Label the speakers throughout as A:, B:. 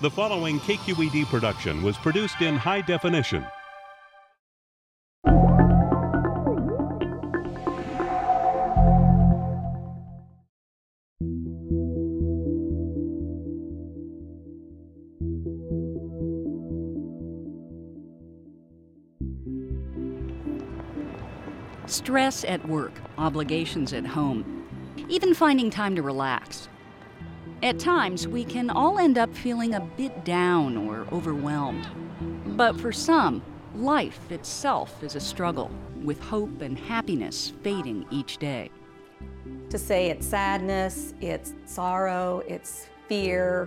A: The following KQED production was produced in high definition.
B: Stress at work, obligations at home, even finding time to relax. At times, we can all end up feeling a bit down or overwhelmed. But for some, life itself is a struggle, with hope and happiness fading each day.
C: To say it's sadness, it's sorrow, it's fear,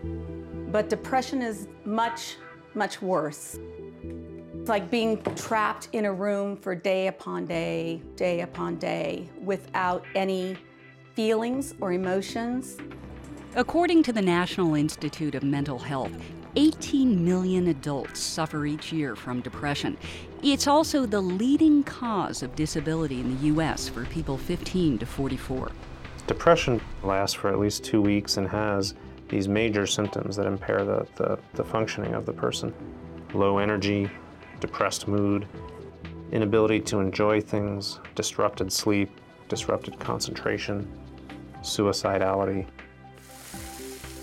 C: but depression is much, much worse. It's like being trapped in a room for day upon day, day upon day, without any feelings or emotions.
B: According to the National Institute of Mental Health, 18 million adults suffer each year from depression. It's also the leading cause of disability in the U.S. for people 15 to 44.
D: Depression lasts for at least two weeks and has these major symptoms that impair the, the, the functioning of the person low energy, depressed mood, inability to enjoy things, disrupted sleep, disrupted concentration, suicidality.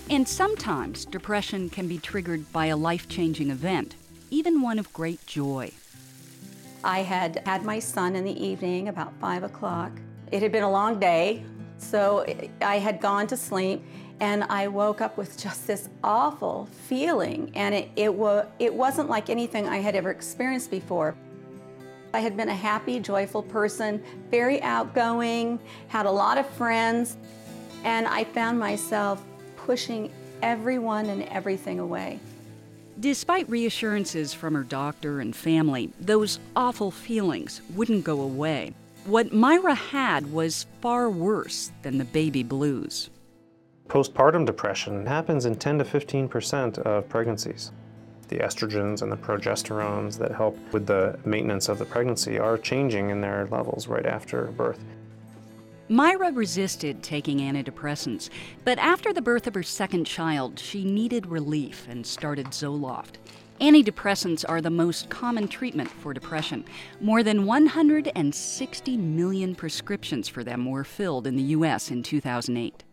B: And sometimes depression can be triggered by a life changing event, even one of great joy.
C: I had had my son in the evening about five o'clock. It had been a long day, so I had gone to sleep and I woke up with just this awful feeling, and it, it, wa- it wasn't like anything I had ever experienced before. I had been a happy, joyful person, very outgoing, had a lot of friends, and I found myself pushing everyone and everything away.
B: Despite reassurances from her doctor and family, those awful feelings wouldn't go away. What Myra had was far worse than the baby blues.
D: Postpartum depression happens in 10 to 15 percent of pregnancies. The estrogens and the progesterones that help with the maintenance of the pregnancy are changing in their levels right after birth.
B: Myra resisted taking antidepressants, but after the birth of her second child, she needed relief and started Zoloft. Antidepressants are the most common treatment for depression. More than 160 million prescriptions for them were filled in the U.S. in 2008.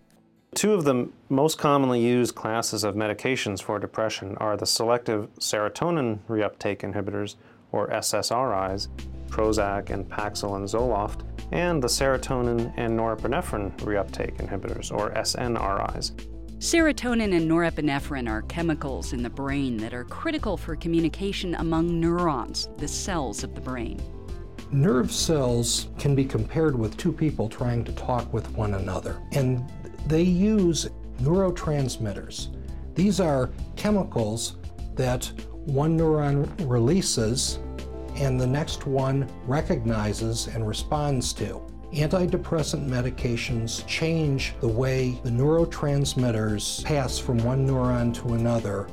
D: Two of the most commonly used classes of medications for depression are the selective serotonin reuptake inhibitors, or SSRIs, Prozac and Paxil and Zoloft, and the serotonin and norepinephrine reuptake inhibitors, or SNRIs.
B: Serotonin and norepinephrine are chemicals in the brain that are critical for communication among neurons, the cells of the brain.
E: Nerve cells can be compared with two people trying to talk with one another. And they use neurotransmitters. These are chemicals that one neuron releases and the next one recognizes and responds to. Antidepressant medications change the way the neurotransmitters pass from one neuron to another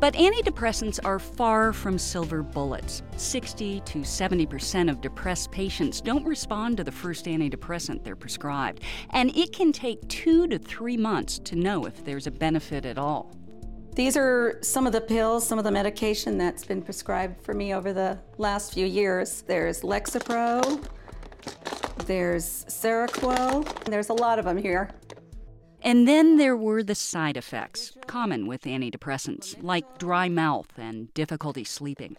B: but antidepressants are far from silver bullets. 60 to 70% of depressed patients don't respond to the first antidepressant they're prescribed, and it can take two to three months to know if there's a benefit at all.
C: These are some of the pills, some of the medication that's been prescribed for me over the last few years. There's Lexapro, there's Seroquel, there's a lot of them here.
B: And then there were the side effects, common with antidepressants, like dry mouth and difficulty sleeping.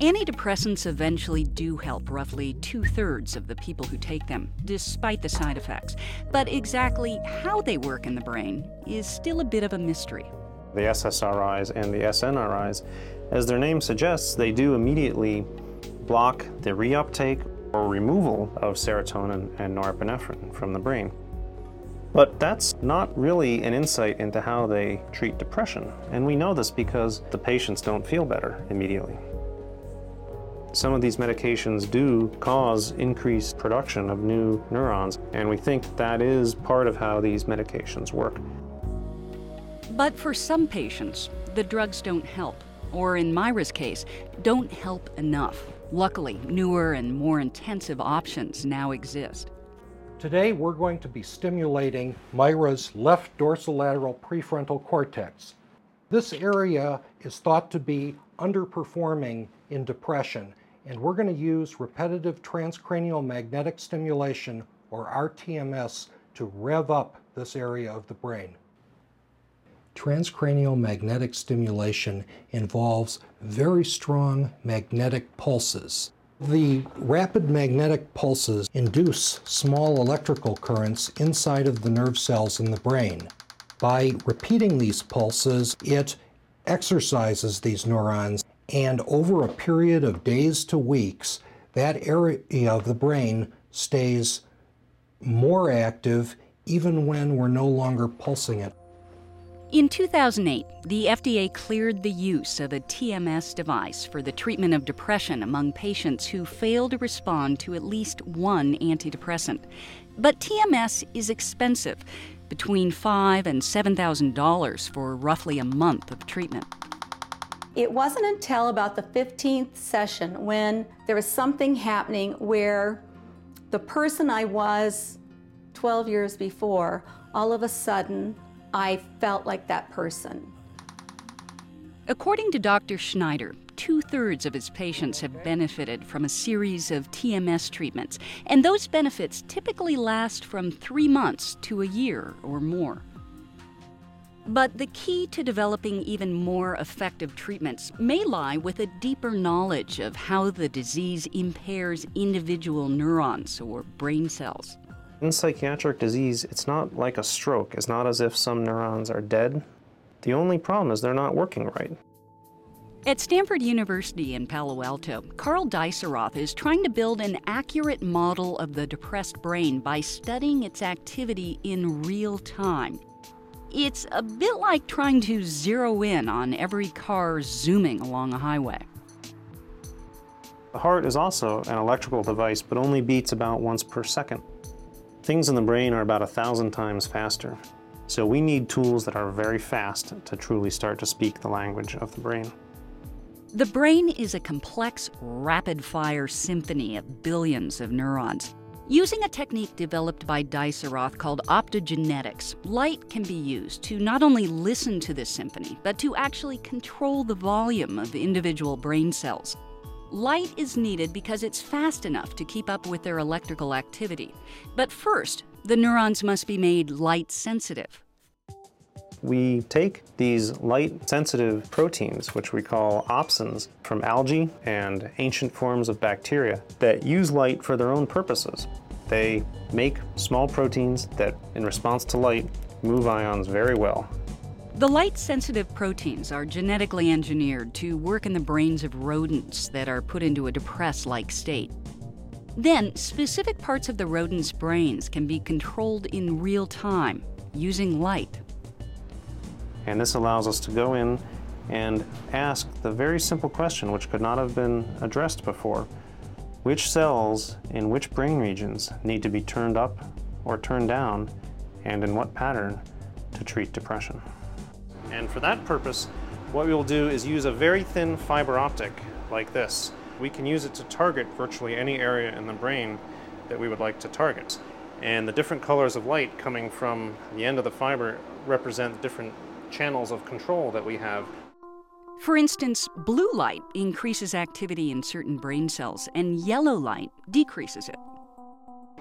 B: Antidepressants eventually do help roughly two thirds of the people who take them, despite the side effects. But exactly how they work in the brain is still a bit of a mystery.
D: The SSRIs and the SNRIs, as their name suggests, they do immediately block the reuptake or removal of serotonin and norepinephrine from the brain. But that's not really an insight into how they treat depression. And we know this because the patients don't feel better immediately. Some of these medications do cause increased production of new neurons, and we think that is part of how these medications work.
B: But for some patients, the drugs don't help, or in Myra's case, don't help enough. Luckily, newer and more intensive options now exist.
E: Today we're going to be stimulating Myra's left dorsolateral prefrontal cortex. This area is thought to be underperforming in depression, and we're going to use repetitive transcranial magnetic stimulation, or RTMS, to rev up this area of the brain. Transcranial magnetic stimulation involves very strong magnetic pulses. The rapid magnetic pulses induce small electrical currents inside of the nerve cells in the brain. By repeating these pulses, it exercises these neurons, and over a period of days to weeks, that area of the brain stays more active even when we're no longer pulsing it.
B: In 2008, the FDA cleared the use of a TMS device for the treatment of depression among patients who fail to respond to at least one antidepressant. But TMS is expensive, between five and seven thousand dollars for roughly a month of treatment.
C: It wasn't until about the 15th session when there was something happening where the person I was 12 years before, all of a sudden, I felt like that person.
B: According to Dr. Schneider, two thirds of his patients have benefited from a series of TMS treatments, and those benefits typically last from three months to a year or more. But the key to developing even more effective treatments may lie with a deeper knowledge of how the disease impairs individual neurons or brain cells.
D: In psychiatric disease, it's not like a stroke. It's not as if some neurons are dead. The only problem is they're not working right.
B: At Stanford University in Palo Alto, Carl Deisseroth is trying to build an accurate model of the depressed brain by studying its activity in real time. It's a bit like trying to zero in on every car zooming along a highway.
D: The heart is also an electrical device, but only beats about once per second. Things in the brain are about a thousand times faster. So we need tools that are very fast to truly start to speak the language of the brain.
B: The brain is a complex, rapid fire symphony of billions of neurons. Using a technique developed by Deisseroth called optogenetics, light can be used to not only listen to this symphony, but to actually control the volume of individual brain cells. Light is needed because it's fast enough to keep up with their electrical activity. But first, the neurons must be made light sensitive.
D: We take these light sensitive proteins, which we call opsins, from algae and ancient forms of bacteria that use light for their own purposes. They make small proteins that, in response to light, move ions very well.
B: The light sensitive proteins are genetically engineered to work in the brains of rodents that are put into a depressed like state. Then, specific parts of the rodent's brains can be controlled in real time using light.
D: And this allows us to go in and ask the very simple question, which could not have been addressed before. Which cells in which brain regions need to be turned up or turned down, and in what pattern to treat depression? And for that purpose, what we will do is use a very thin fiber optic like this. We can use it to target virtually any area in the brain that we would like to target. And the different colors of light coming from the end of the fiber represent different channels of control that we have.
B: For instance, blue light increases activity in certain brain cells, and yellow light decreases it.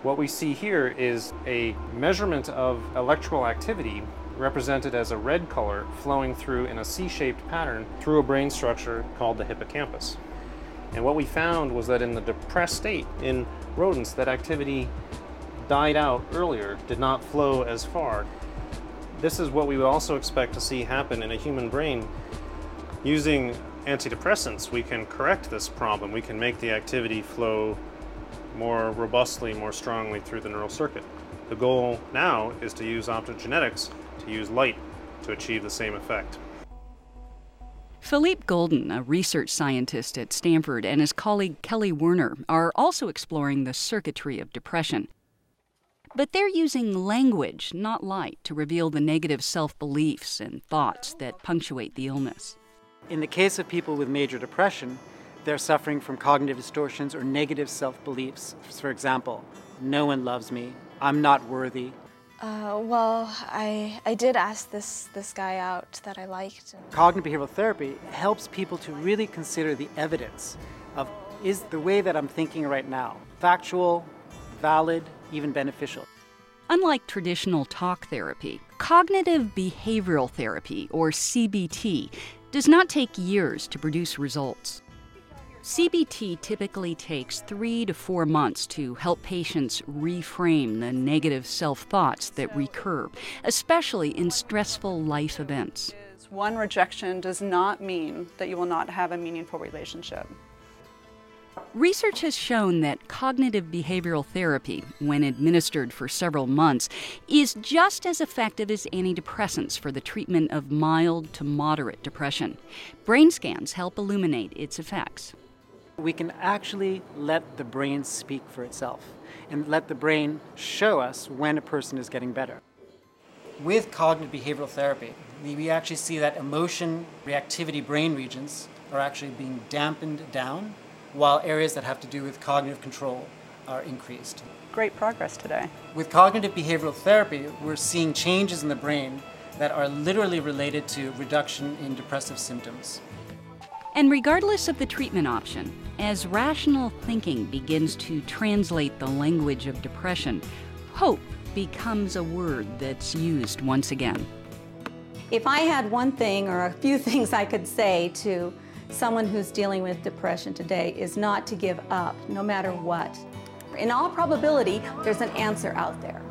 D: What we see here is a measurement of electrical activity represented as a red color flowing through in a C shaped pattern through a brain structure called the hippocampus. And what we found was that in the depressed state in rodents, that activity died out earlier, did not flow as far. This is what we would also expect to see happen in a human brain. Using antidepressants, we can correct this problem. We can make the activity flow more robustly, more strongly through the neural circuit. The goal now is to use optogenetics to use light to achieve the same effect.
B: Philippe Goldin, a research scientist at Stanford, and his colleague Kelly Werner are also exploring the circuitry of depression. But they're using language, not light, to reveal the negative self beliefs and thoughts that punctuate the illness.
F: In the case of people with major depression, they're suffering from cognitive distortions or negative self beliefs. For example, no one loves me, I'm not worthy.
G: Uh, well, I, I did ask this, this guy out that I liked.
F: Cognitive behavioral therapy helps people to really consider the evidence of is the way that I'm thinking right now factual, valid, even beneficial.
B: Unlike traditional talk therapy, cognitive behavioral therapy, or CBT, does not take years to produce results. CBT typically takes three to four months to help patients reframe the negative self thoughts that recur, especially in stressful life events.
H: One rejection does not mean that you will not have a meaningful relationship.
B: Research has shown that cognitive behavioral therapy, when administered for several months, is just as effective as antidepressants for the treatment of mild to moderate depression. Brain scans help illuminate its effects.
F: We can actually let the brain speak for itself and let the brain show us when a person is getting better. With cognitive behavioral therapy, we actually see that emotion reactivity brain regions are actually being dampened down while areas that have to do with cognitive control are increased.
H: Great progress today.
F: With cognitive behavioral therapy, we're seeing changes in the brain that are literally related to reduction in depressive symptoms.
B: And regardless of the treatment option, as rational thinking begins to translate the language of depression, hope becomes a word that's used once again.
C: If I had one thing or a few things I could say to someone who's dealing with depression today is not to give up, no matter what. In all probability, there's an answer out there.